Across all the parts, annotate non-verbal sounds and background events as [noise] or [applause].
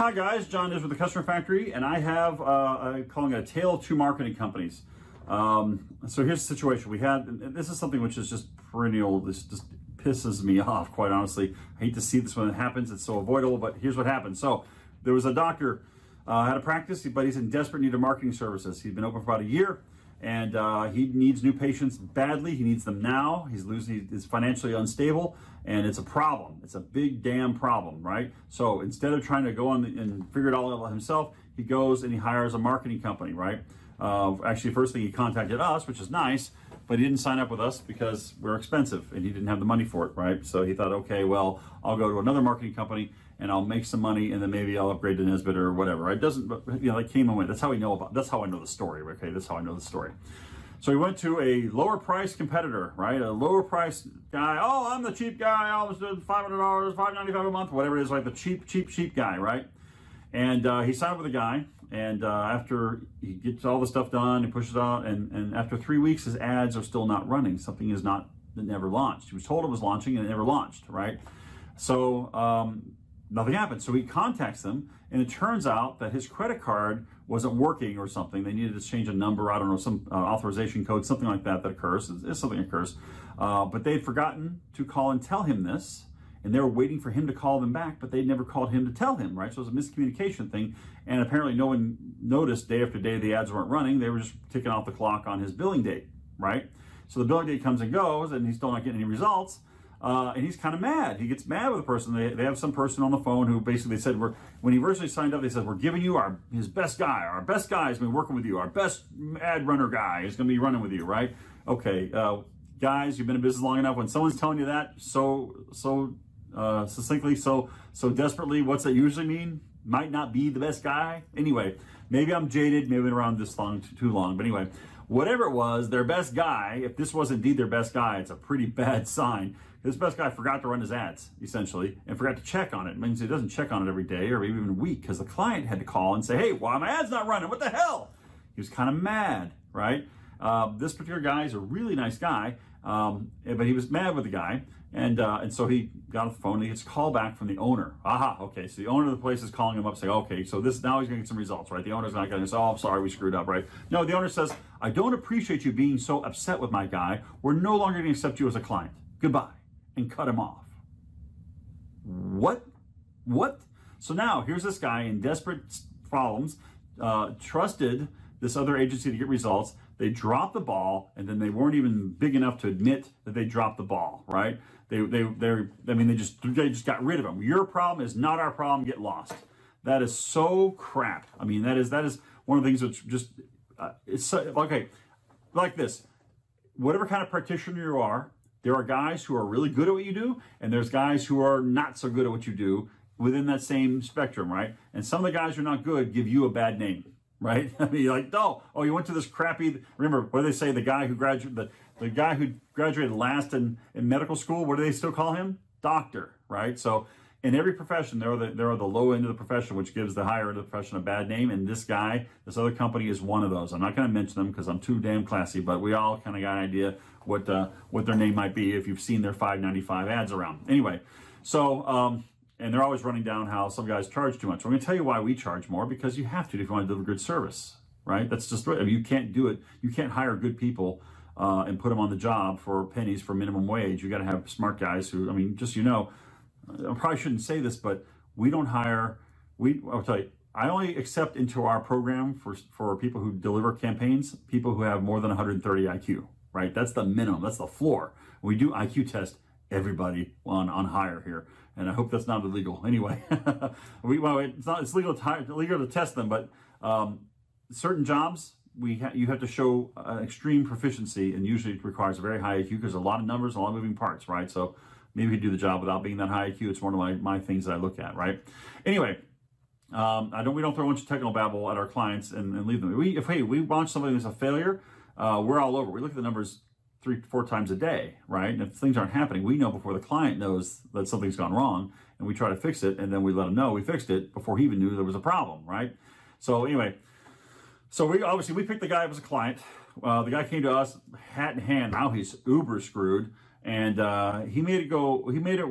Hi guys, John is with the Customer Factory, and I have uh, calling it a tale of two marketing companies. Um, so here's the situation: we had this is something which is just perennial. This just pisses me [laughs] off, quite honestly. I hate to see this when it happens; it's so avoidable. But here's what happened. So there was a doctor uh, had a practice, but he's in desperate need of marketing services. He's been open for about a year and uh, he needs new patients badly. He needs them now. He's losing. He's financially unstable, and it's a problem. It's a big damn problem, right? So instead of trying to go on and figure it all out himself, he goes and he hires a marketing company, right? Uh, actually, first thing he contacted us, which is nice, but he didn't sign up with us because we're expensive and he didn't have the money for it, right? So he thought, okay, well, I'll go to another marketing company and I'll make some money and then maybe I'll upgrade to Nesbitt or whatever. It doesn't, but you know, like came and went. That's how we know about. That's how I know the story. Okay, that's how I know the story. So he went to a lower price competitor, right? A lower price guy. Oh, I'm the cheap guy. I was doing five hundred dollars, five ninety five a month, whatever it is, like the cheap, cheap, cheap guy, right? And uh, he signed with a guy, and uh, after he gets all the stuff done, he pushes out, and, and after three weeks, his ads are still not running. Something is not that never launched. He was told it was launching, and it never launched, right? So um, nothing happened. So he contacts them, and it turns out that his credit card wasn't working or something. They needed to change a number. I don't know, some uh, authorization code, something like that that occurs. It's, something occurs. Uh, but they'd forgotten to call and tell him this and they were waiting for him to call them back, but they never called him to tell him, right? So it was a miscommunication thing. And apparently no one noticed day after day the ads weren't running. They were just ticking off the clock on his billing date, right? So the billing date comes and goes and he's still not getting any results. Uh, and he's kind of mad. He gets mad with the person. They, they have some person on the phone who basically said, "We're when he originally signed up, they said we're giving you our his best guy. Our best guy is going to be working with you. Our best ad runner guy is going to be running with you, right? Okay, uh, guys, you've been in business long enough. When someone's telling you that so so uh, succinctly, so so desperately. What's that usually mean? Might not be the best guy. Anyway, maybe I'm jaded. Maybe I've been around this long too long. But anyway, whatever it was, their best guy. If this was indeed their best guy, it's a pretty bad [laughs] sign. This best guy forgot to run his ads essentially and forgot to check on it. it means he doesn't check on it every day or even a week because the client had to call and say, "Hey, why my ad's not running? What the hell?" He was kind of mad, right? Uh, this particular guy is a really nice guy, um, but he was mad with the guy. And uh, and so he got on the phone and he gets a call back from the owner. Aha, okay. So the owner of the place is calling him up saying, okay, so this now he's gonna get some results, right? The owner's not gonna say, oh, I'm sorry, we screwed up, right? No, the owner says, I don't appreciate you being so upset with my guy. We're no longer gonna accept you as a client. Goodbye. And cut him off. What? What? So now here's this guy in desperate problems, uh, trusted this other agency to get results. They dropped the ball, and then they weren't even big enough to admit that they dropped the ball. Right? They they they. I mean, they just they just got rid of them. Your problem is not our problem. Get lost. That is so crap. I mean, that is that is one of the things which just uh, it's so, okay. Like this, whatever kind of practitioner you are, there are guys who are really good at what you do, and there's guys who are not so good at what you do within that same spectrum, right? And some of the guys who are not good give you a bad name right? [laughs] I mean, like, no, oh, you went to this crappy. Remember, what do they say? The guy who graduated, the, the guy who graduated last in, in medical school. What do they still call him? Doctor, right? So, in every profession, there are the there are the low end of the profession, which gives the higher end of the profession a bad name. And this guy, this other company, is one of those. I'm not going to mention them because I'm too damn classy, but we all kind of got an idea what uh, what their name might be if you've seen their 595 ads around. Anyway, so. Um, and they're always running down how some guys charge too much. I'm going to tell you why we charge more because you have to if you want to deliver good service, right? That's just right. I mean, you can't do it. You can't hire good people uh, and put them on the job for pennies for minimum wage. You got to have smart guys who, I mean, just you know, I probably shouldn't say this, but we don't hire. We I'll tell you, I only accept into our program for for people who deliver campaigns people who have more than 130 IQ. Right, that's the minimum. That's the floor. We do IQ test everybody on, on hire here. And I hope that's not illegal. [laughs] Anyway, [laughs] we, well, it's not, it's legal to, legal to test them, but um, certain jobs, we ha- you have to show uh, extreme proficiency and usually it requires a very high IQ because a lot of numbers, a lot of moving parts, right? So maybe you do the job without being that high IQ. It's one of my, my things that I look at, right? Anyway, um, I don't, we don't throw a bunch of technical babble at our clients and, and leave them. We, if, hey, we launch something that's a failure, uh, we're all over. We look at the numbers three, four times a day, right? And if things aren't happening, we know before the client knows that something's gone wrong, and we try to fix it, and then we let him know we fixed it before he even knew there was a problem, right? So anyway, so we obviously we picked the guy up as a client. Uh, the guy came to us hat in hand. Now he's uber screwed, and uh, he made it go. He made it.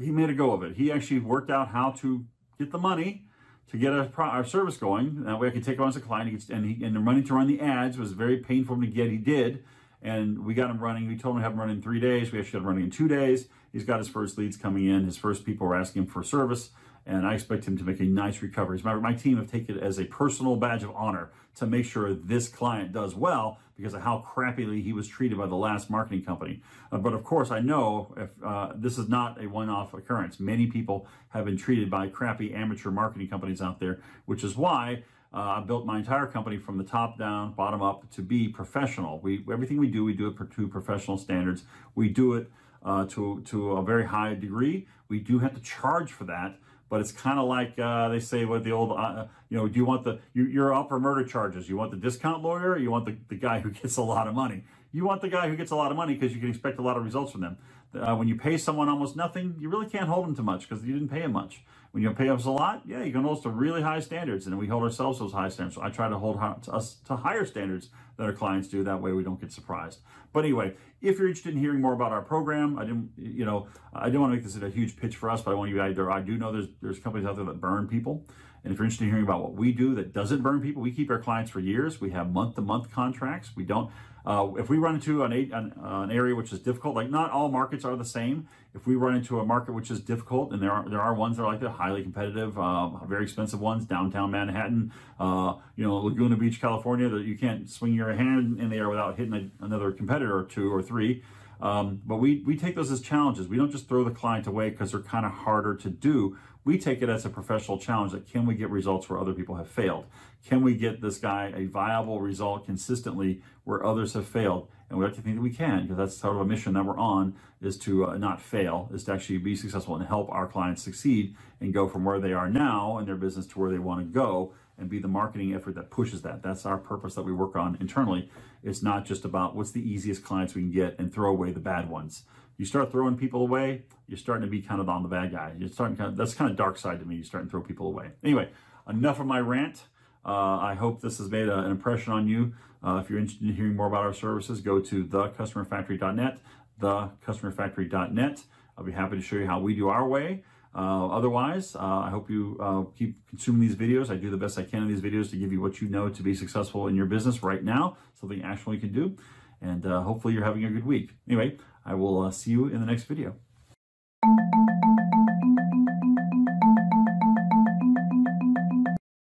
He made a go of it. He actually worked out how to get the money to get our, our service going. That way I could take on as a client. And, he, and the money to run the ads was very painful to get. He did. And we got him running. We told him to have him running in three days. We actually got him running in two days. He's got his first leads coming in. His first people are asking him for service and I expect him to make a nice recovery. As my team have taken it as a personal badge of honor to make sure this client does well because of how crappily he was treated by the last marketing company. Uh, but of course, I know if uh, this is not a one-off occurrence. Many people have been treated by crappy amateur marketing companies out there, which is why uh, I built my entire company from the top down, bottom up, to be professional. We everything we do, we do it to professional standards. We do it uh, to to a very high degree. We do have to charge for that, but it's kind of like uh, they say with the old, uh, you know, do you want the, you, are up for murder charges. You want the discount lawyer or you want the, the guy who gets a lot of money? You want the guy who gets a lot of money because you can expect a lot of results from them. Uh, when you pay someone almost nothing, you really can't hold them to much because you didn't pay them much. When you pay us a lot, yeah, you can hold us to really high standards, and we hold ourselves to those high standards. So I try to hold us to higher standards that our clients do. That way, we don't get surprised. But anyway, if you're interested in hearing more about our program, I didn't, you know, I didn't want to make this a huge pitch for us, but I want you guys. I do know there's there's companies out there that burn people, and if you're interested in hearing about what we do that doesn't burn people, we keep our clients for years. We have month to month contracts. We don't. Uh, if we run into an, an, uh, an, area which is difficult, like not all markets are the same. If we run into a market which is difficult, and there are there are ones that are like the highly competitive, uh, very expensive ones, downtown Manhattan, uh, you know, Laguna Beach, California, that you can't swing your hand in the air without hitting a, another competitor or two or three. Um, but we, we take those as challenges. We don't just throw the client away because they're kind of harder to do. We take it as a professional challenge that can we get results where other people have failed? Can we get this guy a viable result consistently where others have failed? And we like to think that we can because that's sort of a mission that we're on is to uh, not fail, is to actually be successful and help our clients succeed and go from where they are now in their business to where they want to go and be the marketing effort that pushes that. That's our purpose that we work on internally. It's not just about what's the easiest clients we can get and throw away the bad ones. You start throwing people away, you're starting to be kind of on the bad guy. You're starting kind of, that's kind of dark side to me. You start to throw people away. Anyway, enough of my rant. Uh, I hope this has made a, an impression on you. Uh, if you're interested in hearing more about our services, go to thecustomerfactory.net, thecustomerfactory.net. I'll be happy to show you how we do our way. Uh, otherwise, uh, I hope you uh, keep consuming these videos. I do the best I can in these videos to give you what you know to be successful in your business right now, something actually you can do. And uh, hopefully you're having a good week. Anyway, I will uh, see you in the next video.